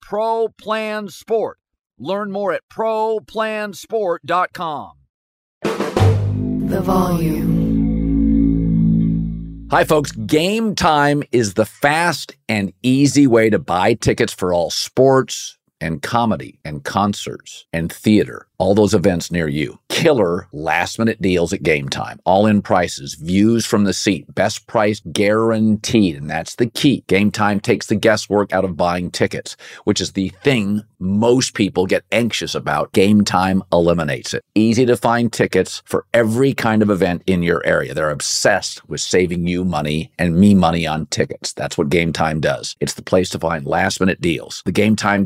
Pro Plan Sport. Learn more at ProPlansport.com. The volume. Hi, folks. Game time is the fast and easy way to buy tickets for all sports and comedy and concerts and theater all those events near you. Killer last minute deals at game time. All in prices, views from the seat, best price guaranteed. And that's the key. Game time takes the guesswork out of buying tickets, which is the thing most people get anxious about. Game time eliminates it. Easy to find tickets for every kind of event in your area. They're obsessed with saving you money and me money on tickets. That's what game time does. It's the place to find last minute deals. The game time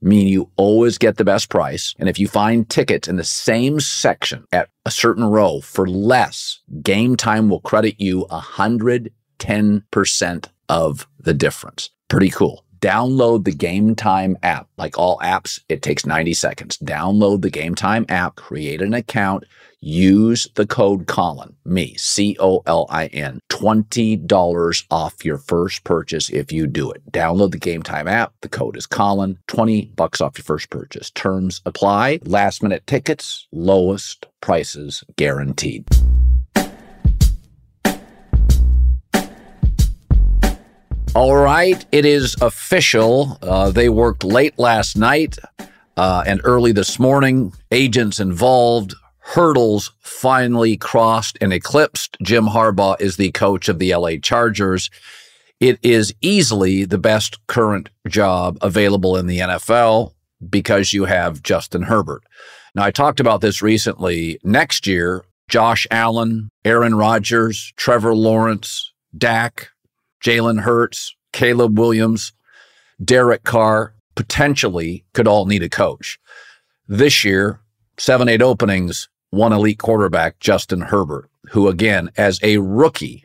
mean you always get the best price. And if you find tickets in the same section at a certain row for less, Game Time will credit you 110% of the difference. Pretty cool. Download the Game Time app. Like all apps, it takes 90 seconds. Download the Game Time app, create an account, use the code Colin, me, C O L I N, $20 off your first purchase if you do it. Download the Game Time app. The code is Colin, 20 bucks off your first purchase. Terms apply. Last minute tickets, lowest prices guaranteed. All right, it is official. Uh, they worked late last night uh, and early this morning. Agents involved, hurdles finally crossed and eclipsed. Jim Harbaugh is the coach of the LA Chargers. It is easily the best current job available in the NFL because you have Justin Herbert. Now, I talked about this recently. Next year, Josh Allen, Aaron Rodgers, Trevor Lawrence, Dak, Jalen Hurts, Caleb Williams, Derek Carr potentially could all need a coach. This year, seven, eight openings, one elite quarterback, Justin Herbert, who again, as a rookie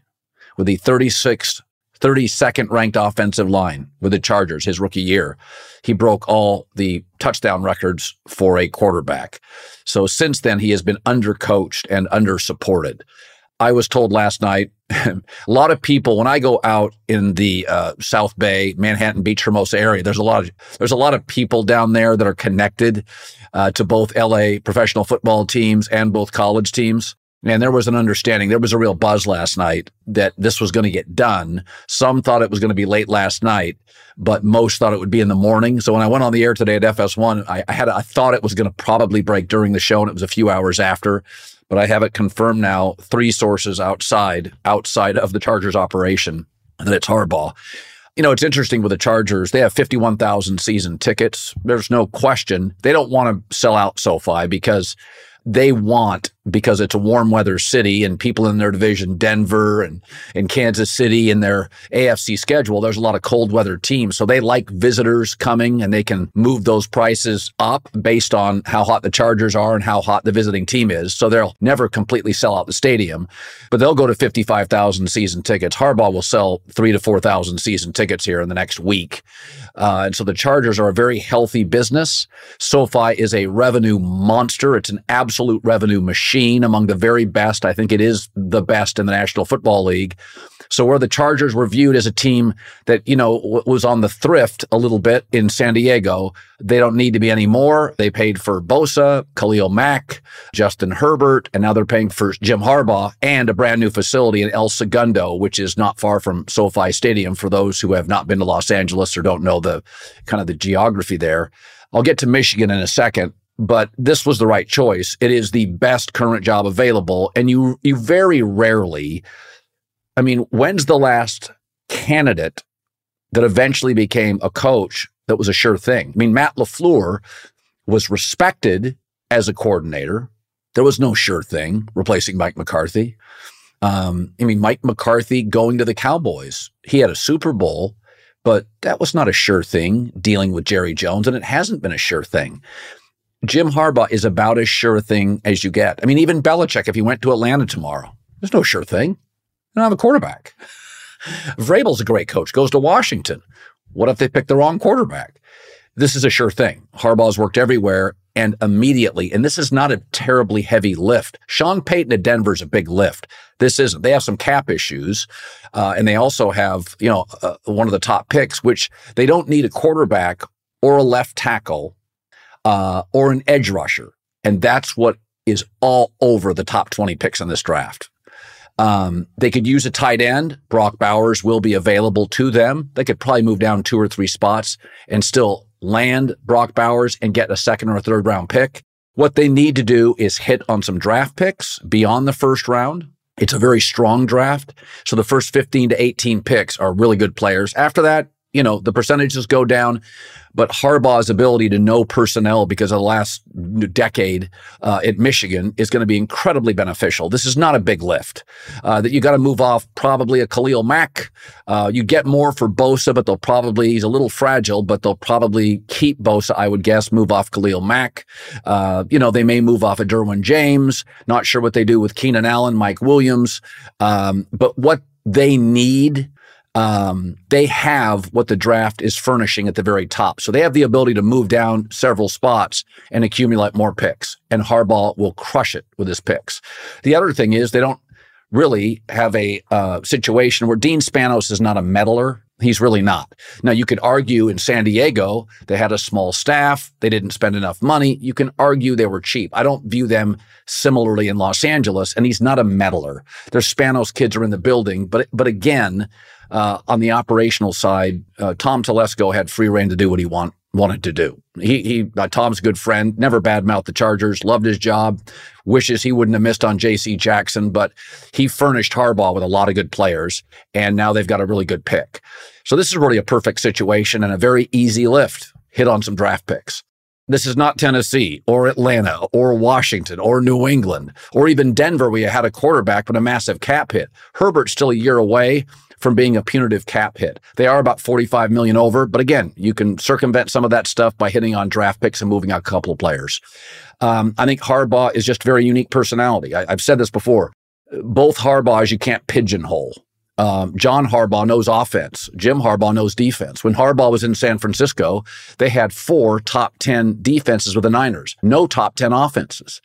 with the 36th, 32nd ranked offensive line with the Chargers, his rookie year, he broke all the touchdown records for a quarterback. So since then, he has been undercoached and undersupported. I was told last night, a lot of people when I go out in the uh, South Bay, Manhattan Beach, Hermosa area, there's a lot of there's a lot of people down there that are connected uh, to both LA professional football teams and both college teams. And there was an understanding, there was a real buzz last night that this was going to get done. Some thought it was going to be late last night, but most thought it would be in the morning. So when I went on the air today at FS1, I, I had I thought it was going to probably break during the show, and it was a few hours after but I have it confirmed now. Three sources outside outside of the Chargers operation that it's Harbaugh. You know, it's interesting with the Chargers. They have 51,000 season tickets. There's no question. They don't want to sell out SoFi because they want because it's a warm weather city and people in their division, Denver and, and Kansas City in their AFC schedule, there's a lot of cold weather teams. So they like visitors coming and they can move those prices up based on how hot the Chargers are and how hot the visiting team is. So they'll never completely sell out the stadium, but they'll go to 55,000 season tickets. Harbaugh will sell three to 4,000 season tickets here in the next week. Uh, and so the Chargers are a very healthy business. SoFi is a revenue monster. It's an absolute revenue machine among the very best. I think it is the best in the National Football League. So where the Chargers were viewed as a team that, you know, w- was on the thrift a little bit in San Diego, they don't need to be anymore. They paid for Bosa, Khalil Mack, Justin Herbert, and now they're paying for Jim Harbaugh and a brand new facility in El Segundo, which is not far from SoFi Stadium for those who have not been to Los Angeles or don't know the kind of the geography there. I'll get to Michigan in a second, but this was the right choice. It is the best current job available. And you, you very rarely, I mean, when's the last candidate that eventually became a coach that was a sure thing? I mean, Matt LaFleur was respected as a coordinator. There was no sure thing replacing Mike McCarthy. Um, I mean, Mike McCarthy going to the Cowboys, he had a Super Bowl, but that was not a sure thing dealing with Jerry Jones, and it hasn't been a sure thing. Jim Harbaugh is about as sure a thing as you get. I mean, even Belichick, if he went to Atlanta tomorrow, there's no sure thing. They don't have a quarterback. Vrabel's a great coach, goes to Washington. What if they pick the wrong quarterback? This is a sure thing. Harbaugh's worked everywhere and immediately, and this is not a terribly heavy lift. Sean Payton at Denver is a big lift. This isn't. They have some cap issues, uh, and they also have, you know, uh, one of the top picks, which they don't need a quarterback or a left tackle uh, or an edge rusher, and that's what is all over the top 20 picks in this draft. Um, they could use a tight end. Brock Bowers will be available to them. They could probably move down two or three spots and still land Brock Bowers and get a second or a third round pick. What they need to do is hit on some draft picks beyond the first round. It's a very strong draft. So the first 15 to 18 picks are really good players. After that, you know, the percentages go down, but Harbaugh's ability to know personnel because of the last decade uh, at Michigan is going to be incredibly beneficial. This is not a big lift. Uh, that you got to move off probably a Khalil Mack. Uh, you get more for Bosa, but they'll probably he's a little fragile, but they'll probably keep Bosa. I would guess move off Khalil Mack. Uh, you know, they may move off of Derwin James. Not sure what they do with Keenan Allen, Mike Williams, um, but what they need um, they have what the draft is furnishing at the very top. So they have the ability to move down several spots and accumulate more picks. And Harbaugh will crush it with his picks. The other thing is they don't really have a uh, situation where Dean Spanos is not a meddler. He's really not. Now, you could argue in San Diego, they had a small staff. They didn't spend enough money. You can argue they were cheap. I don't view them similarly in Los Angeles. And he's not a meddler. There's Spanos kids are in the building. But, but again, uh, on the operational side, uh, Tom Telesco had free reign to do what he want, wanted to do. He, he uh, Tom's good friend, never badmouthed the Chargers, loved his job, wishes he wouldn't have missed on J.C. Jackson, but he furnished Harbaugh with a lot of good players, and now they've got a really good pick. So this is really a perfect situation and a very easy lift. Hit on some draft picks. This is not Tennessee or Atlanta or Washington or New England or even Denver you had a quarterback but a massive cap hit. Herbert's still a year away from being a punitive cap hit. They are about 45 million over, but again, you can circumvent some of that stuff by hitting on draft picks and moving out a couple of players. Um, I think Harbaugh is just very unique personality. I, have said this before. Both Harbaughs you can't pigeonhole. Um, John Harbaugh knows offense. Jim Harbaugh knows defense. When Harbaugh was in San Francisco, they had four top 10 defenses with the Niners, no top 10 offenses.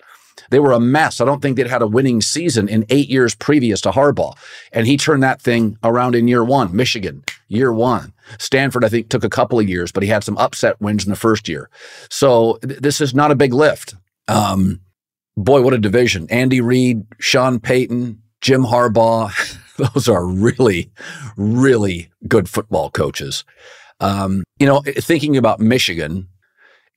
They were a mess. I don't think they'd had a winning season in eight years previous to Harbaugh. And he turned that thing around in year one. Michigan, year one. Stanford, I think, took a couple of years, but he had some upset wins in the first year. So th- this is not a big lift. Um, boy, what a division. Andy Reid, Sean Payton, Jim Harbaugh. Those are really, really good football coaches. Um, you know, thinking about Michigan,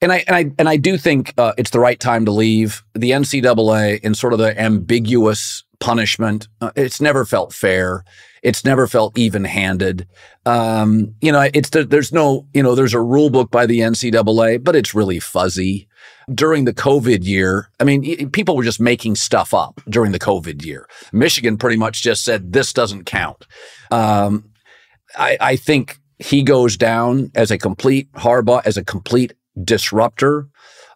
and I and I and I do think uh, it's the right time to leave the NCAA in sort of the ambiguous punishment. Uh, it's never felt fair. It's never felt even handed. Um, you know, it's there's no you know there's a rule book by the NCAA, but it's really fuzzy. During the COVID year, I mean, people were just making stuff up during the COVID year. Michigan pretty much just said this doesn't count. Um, I, I think he goes down as a complete Harbaugh as a complete disruptor.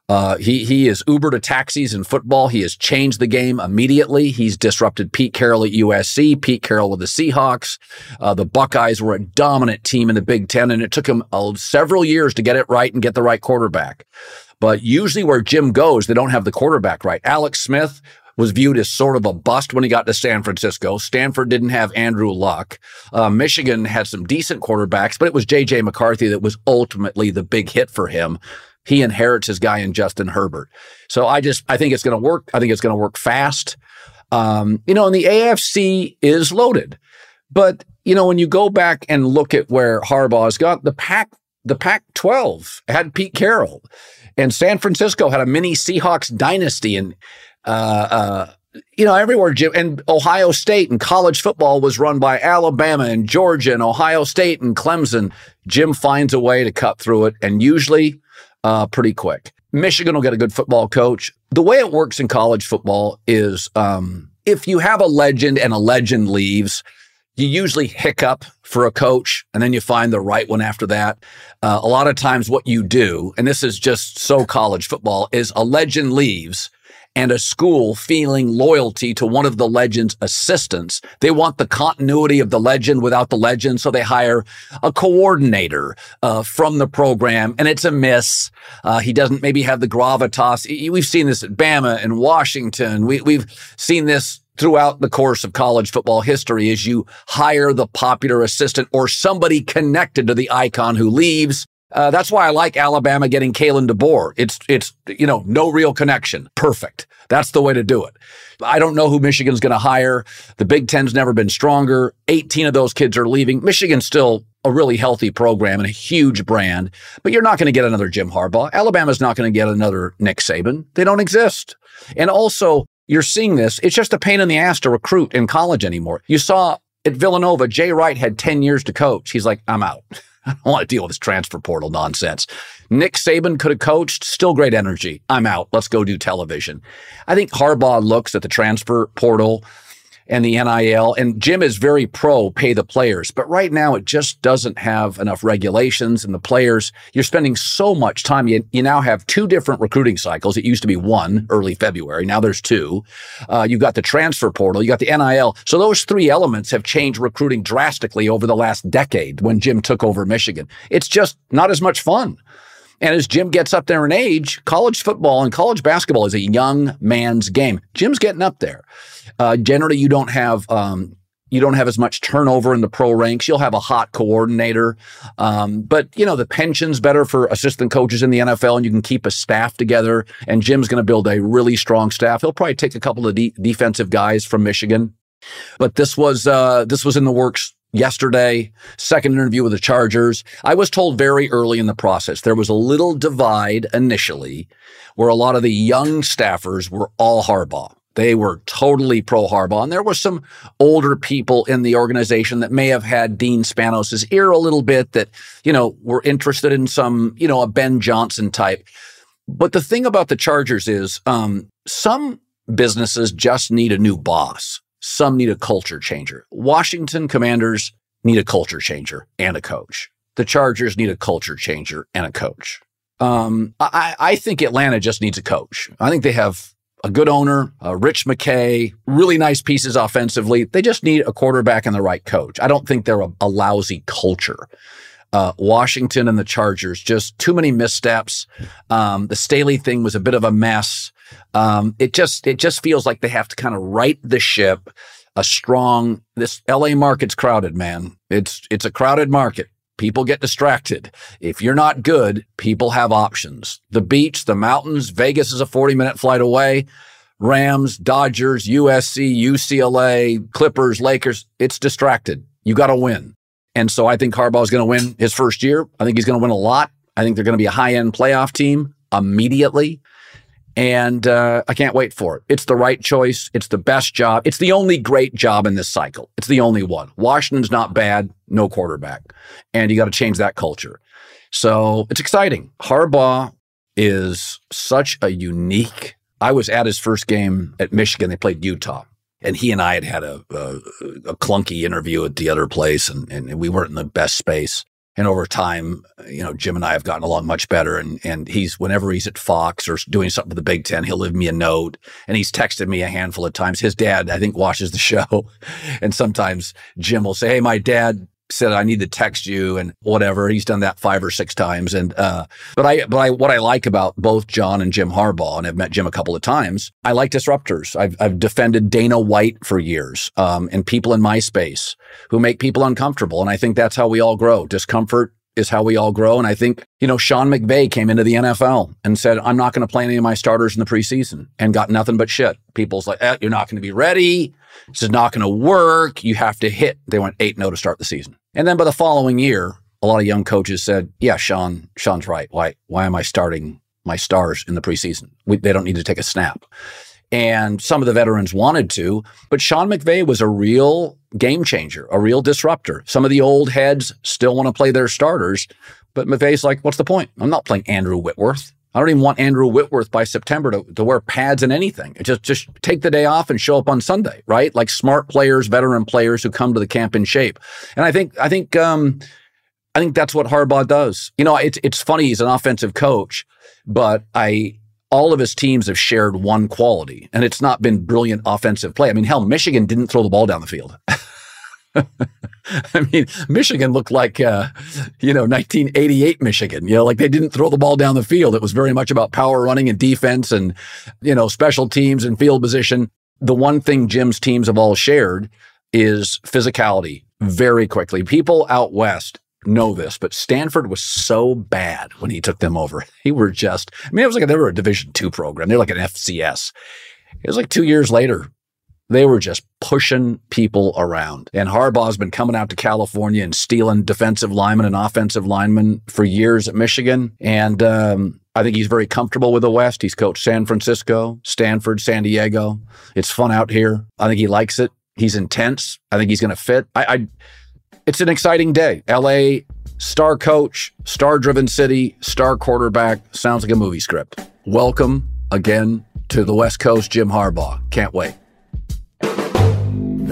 Uh, he he is Uber to taxis in football. He has changed the game immediately. He's disrupted Pete Carroll at USC, Pete Carroll with the Seahawks. Uh, the Buckeyes were a dominant team in the Big Ten, and it took him uh, several years to get it right and get the right quarterback. But usually, where Jim goes, they don't have the quarterback right. Alex Smith was viewed as sort of a bust when he got to San Francisco. Stanford didn't have Andrew Luck. Uh, Michigan had some decent quarterbacks, but it was J.J. McCarthy that was ultimately the big hit for him. He inherits his guy in Justin Herbert. So I just, I think it's going to work. I think it's going to work fast. Um, you know, and the AFC is loaded. But, you know, when you go back and look at where Harbaugh's got the pack, the Pac 12 had Pete Carroll and San Francisco had a mini Seahawks dynasty. And, uh, uh, you know, everywhere, Jim, and Ohio State and college football was run by Alabama and Georgia and Ohio State and Clemson. Jim finds a way to cut through it and usually uh, pretty quick. Michigan will get a good football coach. The way it works in college football is um, if you have a legend and a legend leaves, you usually hiccup for a coach and then you find the right one after that. Uh, a lot of times, what you do, and this is just so college football, is a legend leaves and a school feeling loyalty to one of the legend's assistants. They want the continuity of the legend without the legend, so they hire a coordinator uh, from the program, and it's a miss. Uh, he doesn't maybe have the gravitas. We've seen this at Bama and Washington. We, we've seen this throughout the course of college football history is you hire the popular assistant or somebody connected to the icon who leaves uh, that's why I like Alabama getting Kalen DeBoer. It's it's you know no real connection. Perfect. That's the way to do it. I don't know who Michigan's going to hire. The Big Ten's never been stronger. 18 of those kids are leaving. Michigan's still a really healthy program and a huge brand, but you're not going to get another Jim Harbaugh. Alabama's not going to get another Nick Saban. They don't exist. And also, you're seeing this. It's just a pain in the ass to recruit in college anymore. You saw at Villanova, Jay Wright had 10 years to coach. He's like, I'm out. I don't want to deal with this transfer portal nonsense. Nick Saban could have coached, still great energy. I'm out. Let's go do television. I think Harbaugh looks at the transfer portal and the NIL. And Jim is very pro pay the players, but right now it just doesn't have enough regulations and the players. You're spending so much time. You, you now have two different recruiting cycles. It used to be one early February. Now there's two. Uh, you've got the transfer portal. You got the NIL. So those three elements have changed recruiting drastically over the last decade when Jim took over Michigan. It's just not as much fun. And as Jim gets up there in age, college football and college basketball is a young man's game. Jim's getting up there. Uh, generally, you don't have um, you don't have as much turnover in the pro ranks. You'll have a hot coordinator, um, but you know the pension's better for assistant coaches in the NFL, and you can keep a staff together. And Jim's going to build a really strong staff. He'll probably take a couple of de- defensive guys from Michigan, but this was uh, this was in the works yesterday, second interview with the Chargers. I was told very early in the process there was a little divide initially where a lot of the young staffers were all Harbaugh. They were totally pro Harbaugh. And there were some older people in the organization that may have had Dean Spanos' ear a little bit that, you know, were interested in some, you know, a Ben Johnson type. But the thing about the Chargers is um, some businesses just need a new boss. Some need a culture changer. Washington Commanders need a culture changer and a coach. The Chargers need a culture changer and a coach. Um, I, I think Atlanta just needs a coach. I think they have a good owner, uh, Rich McKay, really nice pieces offensively. They just need a quarterback and the right coach. I don't think they're a, a lousy culture. Uh, Washington and the Chargers, just too many missteps. Um, the Staley thing was a bit of a mess. Um, it just it just feels like they have to kind of right the ship. A strong this LA market's crowded, man. It's it's a crowded market. People get distracted. If you're not good, people have options. The beach, the mountains, Vegas is a 40 minute flight away. Rams, Dodgers, USC, UCLA, Clippers, Lakers. It's distracted. You got to win. And so I think Harbaugh is going to win his first year. I think he's going to win a lot. I think they're going to be a high end playoff team immediately. And uh, I can't wait for it. It's the right choice. It's the best job. It's the only great job in this cycle. It's the only one. Washington's not bad, no quarterback. And you got to change that culture. So it's exciting. Harbaugh is such a unique. I was at his first game at Michigan. They played Utah. And he and I had had a, a, a clunky interview at the other place, and, and we weren't in the best space. And over time, you know, Jim and I have gotten along much better. And, and he's, whenever he's at Fox or doing something with the Big Ten, he'll leave me a note. And he's texted me a handful of times. His dad, I think, watches the show. and sometimes Jim will say, Hey, my dad said I need to text you and whatever. He's done that five or six times. And uh, but I but I what I like about both John and Jim Harbaugh, and I've met Jim a couple of times. I like disruptors. I've I've defended Dana White for years, um, and people in my space who make people uncomfortable. And I think that's how we all grow. Discomfort is how we all grow. And I think, you know, Sean McVay came into the NFL and said, I'm not going to play any of my starters in the preseason and got nothing but shit. People's like, eh, you're not going to be ready. This is not going to work. You have to hit. They went 8 0 to start the season. And then by the following year, a lot of young coaches said, yeah, Sean, Sean's right. Why, why am I starting my stars in the preseason? We, they don't need to take a snap. And some of the veterans wanted to, but Sean McVay was a real game changer, a real disruptor. Some of the old heads still want to play their starters, but McVay's like, what's the point? I'm not playing Andrew Whitworth. I don't even want Andrew Whitworth by September to, to wear pads and anything. Just just take the day off and show up on Sunday, right? Like smart players, veteran players who come to the camp in shape. And I think I think um, I think that's what Harbaugh does. You know, it's it's funny he's an offensive coach, but I all of his teams have shared one quality, and it's not been brilliant offensive play. I mean, hell, Michigan didn't throw the ball down the field. I mean, Michigan looked like, uh, you know, 1988 Michigan. You know, like they didn't throw the ball down the field. It was very much about power running and defense and, you know, special teams and field position. The one thing Jim's teams have all shared is physicality very quickly. People out west know this, but Stanford was so bad when he took them over. They were just, I mean, it was like they were a Division two program. They're like an FCS. It was like two years later. They were just pushing people around. And Harbaugh's been coming out to California and stealing defensive linemen and offensive linemen for years at Michigan. And um, I think he's very comfortable with the West. He's coached San Francisco, Stanford, San Diego. It's fun out here. I think he likes it. He's intense. I think he's going to fit. I, I it's an exciting day. LA, star coach, star driven city, star quarterback. Sounds like a movie script. Welcome again to the West Coast, Jim Harbaugh. Can't wait.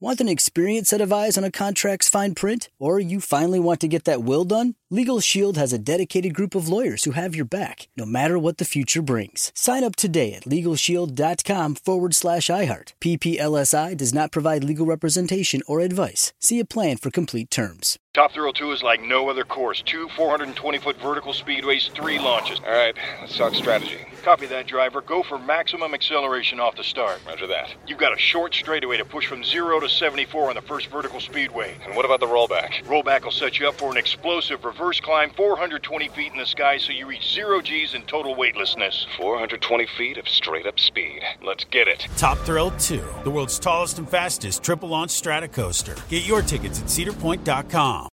Want an experienced set of eyes on a contract's fine print? Or you finally want to get that will done? Legal Shield has a dedicated group of lawyers who have your back, no matter what the future brings. Sign up today at LegalShield.com forward slash iHeart. PPLSI does not provide legal representation or advice. See a plan for complete terms. Top Thrill 2 is like no other course. Two 420 foot vertical speedways, three launches. All right, let's talk strategy. Copy that, driver. Go for maximum acceleration off the start. Roger that. You've got a short straightaway to push from 0 to 74 on the first vertical speedway. And what about the rollback? Rollback will set you up for an explosive reverse climb 420 feet in the sky so you reach zero G's in total weightlessness. 420 feet of straight up speed. Let's get it. Top Thrill 2, the world's tallest and fastest triple launch strata coaster. Get your tickets at cedarpoint.com.